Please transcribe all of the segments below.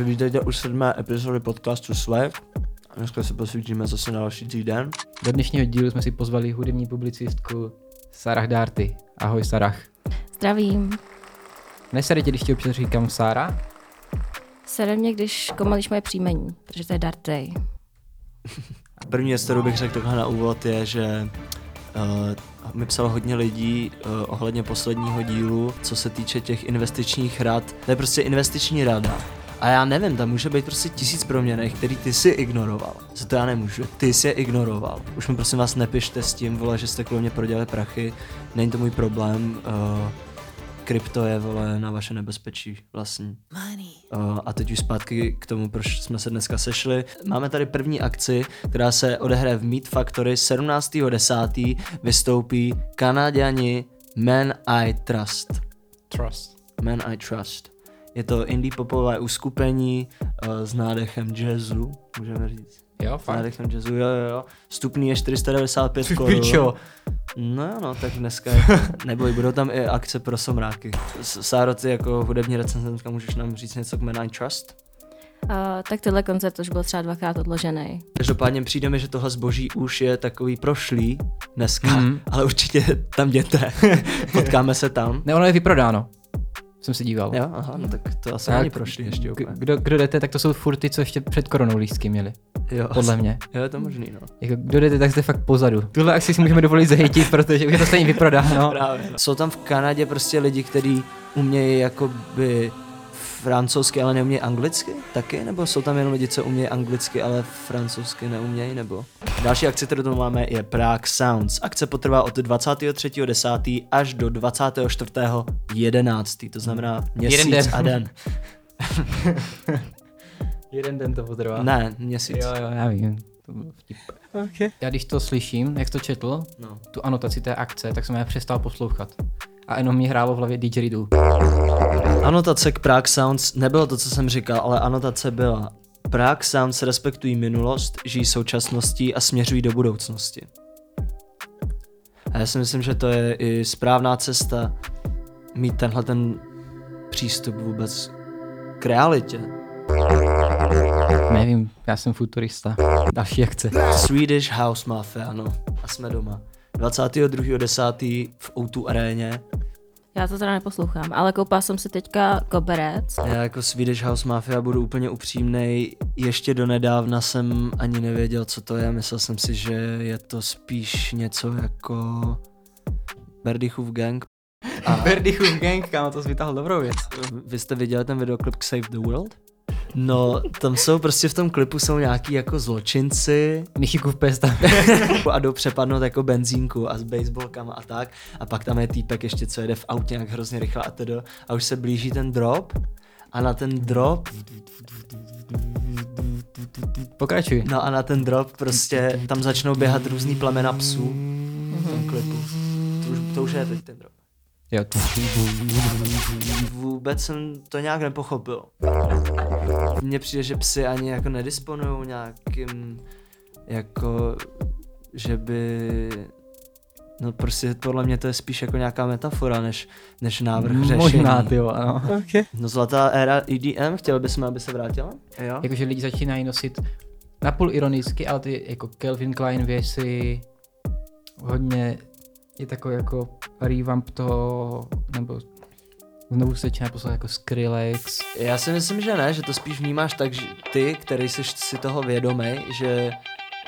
Takže vítejte už sedmé epizody podcastu Slave. Dneska se posvítíme zase na další týden. Do dnešního dílu jsme si pozvali hudební publicistku Sarah Darty. Ahoj Sarah. Zdravím. Nesere tě, když ti občas říkám Sara? Sere mě, když komolíš moje příjmení, protože to je Darty. První věc, kterou bych řekl takhle na úvod, je, že uh, mi psalo hodně lidí uh, ohledně posledního dílu, co se týče těch investičních rad. To je prostě investiční rada. A já nevím, tam může být prostě tisíc proměných, který ty si ignoroval. Za to já nemůžu. Ty jsi je ignoroval. Už mi prosím vás nepište s tím, vole, že jste kvůli mě prodělali prachy. Není to můj problém. Uh, krypto je, vole, na vaše nebezpečí vlastní. Uh, a teď už zpátky k tomu, proč jsme se dneska sešli. Máme tady první akci, která se odehraje v Meat Factory 17.10. vystoupí Kanaděni Man I Trust. Trust. Man I Trust. Je to indie popové uskupení uh, s nádechem jazzu, můžeme říct. Jo, S fakt. nádechem jazzu, jo, jo, jo. Vstupný je 495 Ty korun. pičo. No jo, no, tak dneska, je- neboj, budou tam i akce pro somráky. S- Sáro, ty jako hudební recenzentka, můžeš nám říct něco k Man I Trust? Uh, tak tenhle koncert už byl třeba dvakrát odložený. Každopádně přijde mi, že tohle zboží už je takový prošlý dneska, mm. ale určitě tam jděte. Potkáme se tam. Ne, ono je vyprodáno. Jsem se díval. Jo, aha, no tak to asi Tak, není prošlý ještě úplně. Kdo, kdo jdete, tak to jsou furt ty, co ještě před koronou lístky měli. Jo, Podle mě. Jo, je to možný, no. Jako, kdo jdete, tak jste fakt pozadu. Tuhle akci si můžeme dovolit zhejtit, protože už je to stejně vyprodáno. Právě. No. Jsou tam v Kanadě prostě lidi, kteří umějí jakoby francouzsky, ale neumějí anglicky taky? Nebo jsou tam jenom lidi, co umějí anglicky, ale francouzsky neumějí? Nebo? Další akce, kterou tu máme, je Prague Sounds. Akce potrvá od 23.10. až do 24.11. To znamená měsíc Jeden den. a den. Jeden den to potrvá. Ne, měsíc. Jo, jo, já vím. To byl vtip. Okay. Já když to slyším, jak jsi to četl, No. tu anotaci té akce, tak jsem já přestal poslouchat. A jenom mi hrálo v hlavě didgeridoo. Anotace k Prague Sounds nebylo to, co jsem říkal, ale anotace byla Prague Sounds respektují minulost, žijí současností a směřují do budoucnosti. A já si myslím, že to je i správná cesta mít tenhle ten přístup vůbec k realitě. Nevím, já jsem futurista. Další akce. Swedish House Mafia, no. A jsme doma. 22.10. v O2 aréně. Já to teda neposlouchám, ale koupala jsem si teďka koberec. Já jako Swedish House Mafia budu úplně upřímnej. Ještě do nedávna jsem ani nevěděl, co to je. Myslel jsem si, že je to spíš něco jako Berdychův gang. A Berdychův gang, kámo, to jsi vytáhl dobrou věc. vy jste viděli ten videoklip Save the World? No, tam jsou prostě v tom klipu jsou nějaký jako zločinci Michikův pes tam. a jdou přepadnout jako benzínku a s baseballkama a tak. A pak tam je týpek ještě, co jede v autě nějak hrozně rychle a tedy. A už se blíží ten drop a na ten drop Pokračuj. No a na ten drop prostě tam začnou běhat různý plemena psů v tom klipu. To už, to už je teď ten drop. Jo. Vůbec jsem to nějak nepochopil. Mně přijde, že psy ani jako nedisponují nějakým jako, že by No prostě podle mě to je spíš jako nějaká metafora, než, než návrh řešení. Možná, ty jo, ano. Okay. No zlatá éra EDM, chtěl bys aby se vrátila? Jo. Jakože lidi začínají nosit napůl ironicky, ale ty jako Calvin Klein věci hodně je takový jako revamp toho, nebo znovu se začíná poslouchat jako Skrillex. Já si myslím, že ne, že to spíš vnímáš tak, že ty, který jsi si toho vědomý, že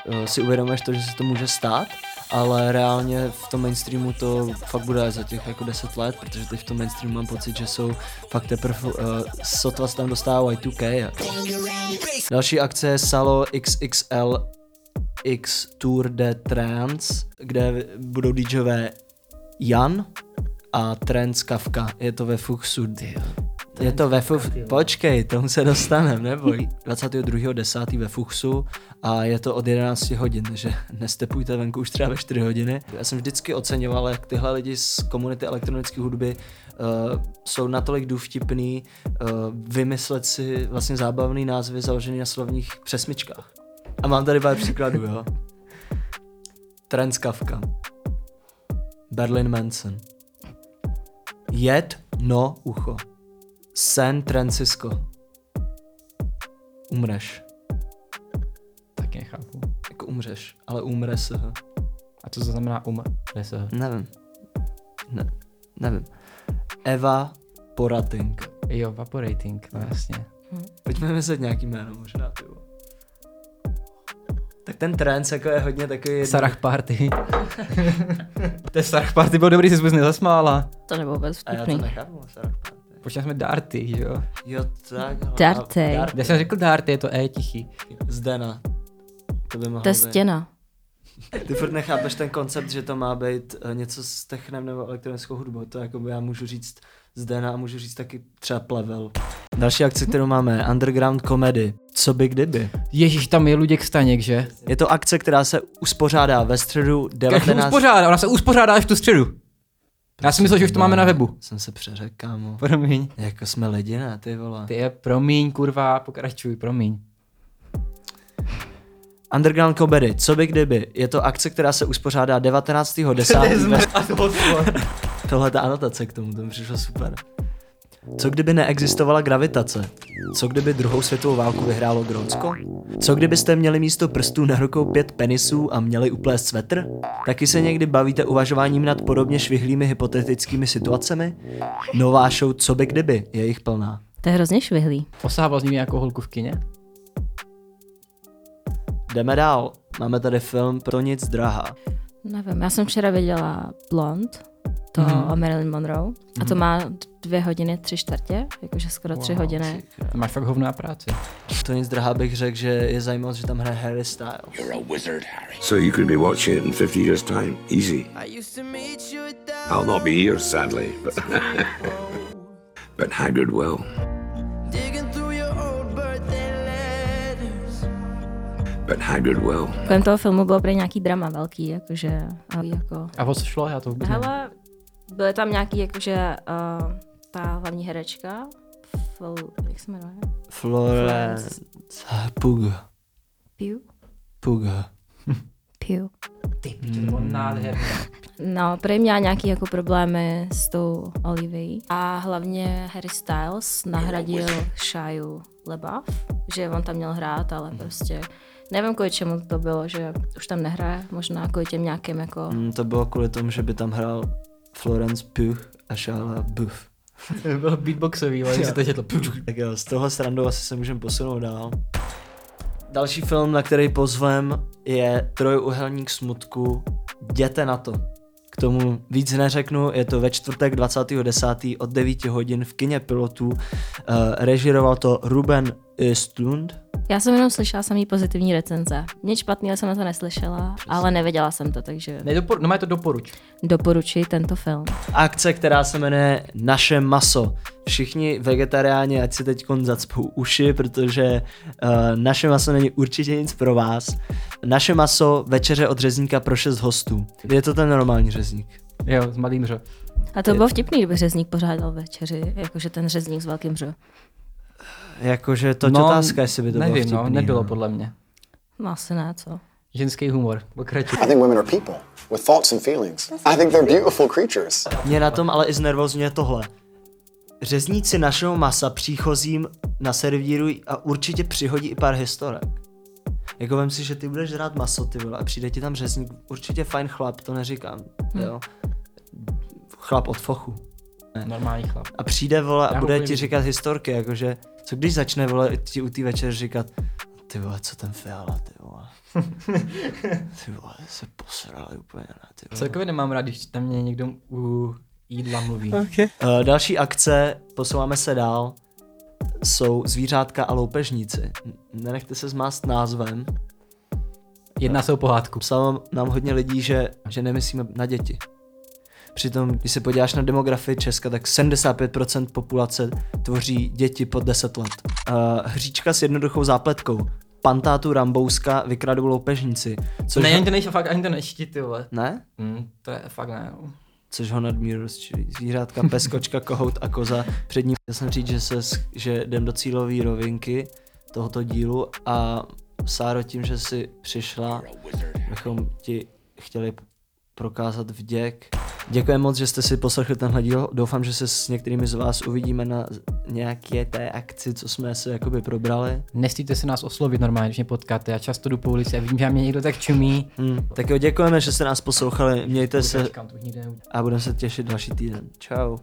uh, si uvědomuješ to, že se to může stát, ale reálně v tom mainstreamu to fakt bude za těch jako 10 let, protože teď v tom mainstreamu mám pocit, že jsou fakt teprve uh, sotva se tam dostávají 2K. Jako. Další akce je Salo XXL X Tour de Trance, kde budou DJové Jan a Trance Kafka. Je to ve Fuchsu. Je to ve Fuchsu. Počkej, tomu se dostaneme, neboj. 22.10. ve Fuchsu a je to od 11 hodin, takže nestepujte venku už třeba ve 4 hodiny. Já jsem vždycky oceňoval, jak tyhle lidi z komunity elektronické hudby uh, jsou natolik důvtipný uh, vymyslet si vlastně zábavný názvy založený na slovních přesmičkách. A mám tady pár příkladů, jo. Trans Kafka. Berlin Manson. Jed, no, ucho. San Francisco. umřeš. Tak nechápu. Jako umřeš, ale umře se. A co to znamená um? se. Nevím. Ne, nevím. Eva Porating. Jo, vaporating, no jasně. Pojďme vymyslet nějaký jméno možná, ty ten trend jako je hodně takový... Sarah Party. to je Sarah Party, bylo dobrý, že jsi vůbec nezasmála. To nebylo vůbec A já to vtipný. nechápu, Sarah Party. Počítali jsme Darty, že jo? Jo, tak. Darty. Já jsem řekl Darty, je to E tichý. Zdena. To by mohlo To je stěna. Ty furt nechápeš ten koncept, že to má být eh, něco s technem nebo elektronickou hudbou. To jako by já můžu říct Zdena a můžu říct taky třeba Plevel. Další akce, kterou máme, Underground Comedy. Co by kdyby? Ježíš, tam je Luděk Staněk, že? Je to akce, která se uspořádá ve středu Jak 19... uspořádá, ona se uspořádá až v tu středu. Já si myslel, že už to máme na webu. Jsem se přeřekl, kámo. Promiň. Jako jsme lidi, ne, ty vole. Ty je promiň, kurva, pokračuj, promiň. Underground Comedy, co by kdyby? Je to akce, která se uspořádá 19.10. Tohle ta anotace k tomu, to mi přišlo super. Co kdyby neexistovala gravitace? Co kdyby druhou světovou válku vyhrálo Grónsko? Co kdybyste měli místo prstů na rukou pět penisů a měli uplést svetr? Taky se někdy bavíte uvažováním nad podobně švihlými hypotetickými situacemi? Nová show Co by kdyby je jich plná. To je hrozně švihlý. Osával s ním nějakou holku v kině? Jdeme dál. Máme tady film Pro nic drahá. Nevím, já jsem včera viděla Blond, to Mhm. mm-hmm. o Marilyn Monroe. A to má dvě hodiny, tři čtvrtě, jakože skoro tři hodiny. Máš fakt hovno na práci. To nic drahá bych řekl, že je zajímavé, že tam hraje Harry Styles. So you could be watching it in 50 years' time. Easy. I'll not be here, sadly, but, but Hagrid will. But Hagrid will. Kolem toho filmu bylo prý nějaký drama velký, jakože a jako... A o co šlo? Já to vůbec nevím. Hele, byly tam nějaký, jakože uh, ta hlavní herečka, Fl, jak se jmenuje? Florence Pug. Pew? Pug. Pew. Ty to bylo nádherné. No, prý měla nějaký jako problémy s tou Olivií a hlavně Harry Styles nahradil Shia LaBeouf, že on tam měl hrát, ale prostě nevím kvůli čemu to bylo, že už tam nehraje, možná kvůli těm nějakým jako... Mm, to bylo kvůli tomu, že by tam hrál Florence Pugh a Shia Buff. To bylo beatboxový, ale si to četl. Tak jo, z toho srandu asi se můžeme posunout dál. Další film, na který pozvem, je Trojuhelník smutku. Jděte na to. K tomu víc neřeknu, je to ve čtvrtek 20.10. od 9 hodin v kině pilotů. Uh, režiroval to Ruben Östlund. Já jsem jenom slyšela samý pozitivní recenze. Nic špatného jsem na to neslyšela, ale nevěděla jsem to, takže Nedopor- no má to doporuč. doporučuji tento film. Akce, která se jmenuje Naše maso. Všichni vegetariáni, ať si teď zacpou uši, protože uh, naše maso není určitě nic pro vás. Naše maso večeře od řezníka pro 6 hostů. Je to ten normální řezník. Jo, s malým řo. A to bylo vtipný, kdyby řezník pořádal večeři, jakože ten řezník s velkým řo. Jakože to no, otázka, jestli by to nevím, bylo no, vtipný, nebylo no. podle mě. No asi ne, co? Ženský humor. Pokračuj. I think women are people with thoughts and feelings. I think they're beautiful creatures. Mě na tom ale i znervozňuje tohle. Řezníci našeho masa příchozím naservírují a určitě přihodí i pár historek. Jako vem si, že ty budeš rád maso, ty vole, a přijde ti tam řezník, určitě fajn chlap, to neříkám, jo. Chlap od fochu. Normální chlap. A přijde, vole, a Já bude ti říkat historky, jakože, co když začne, vole, ti u té večer říkat, ty vole, co ten fiala, ty vole. ty vole, se posrali úplně, ne, ty vole. Celkově nemám rád, když tam mě někdo u jídla mluví. Okay. Uh, další akce, posouváme se dál, jsou zvířátka a loupežníci. Nenechte se zmást názvem. Jedná se o pohádku. Psalo nám hodně lidí, že, že nemyslíme na děti. Přitom, když se podíváš na demografii Česka, tak 75% populace tvoří děti pod 10 let. Uh, hříčka s jednoduchou zápletkou. Pantátu Rambouska vykradou loupežníci. Což Ne, ho... ani to nejde, fakt ani to nešti, ty vole. ne? Hm, to je fakt ne. no. což ho nadmíru rozčilí. Zvířátka, pes, kočka, kohout a koza. Před ním chtěl jsem říct, že, se, že jdem do cílové rovinky tohoto dílu a Sáro tím, že si přišla, bychom ti chtěli prokázat vděk Děkujeme moc, že jste si poslechli tenhle díl. Doufám, že se s některými z vás uvidíme na nějaké té akci, co jsme se jakoby probrali. Nestýte se nás oslovit normálně, když mě potkáte. Já často jdu po ulici a vidím, že mě někdo tak čumí. Hmm. Tak jo, děkujeme, že jste nás poslouchali. Mějte se a budeme se těšit další týden. Čau.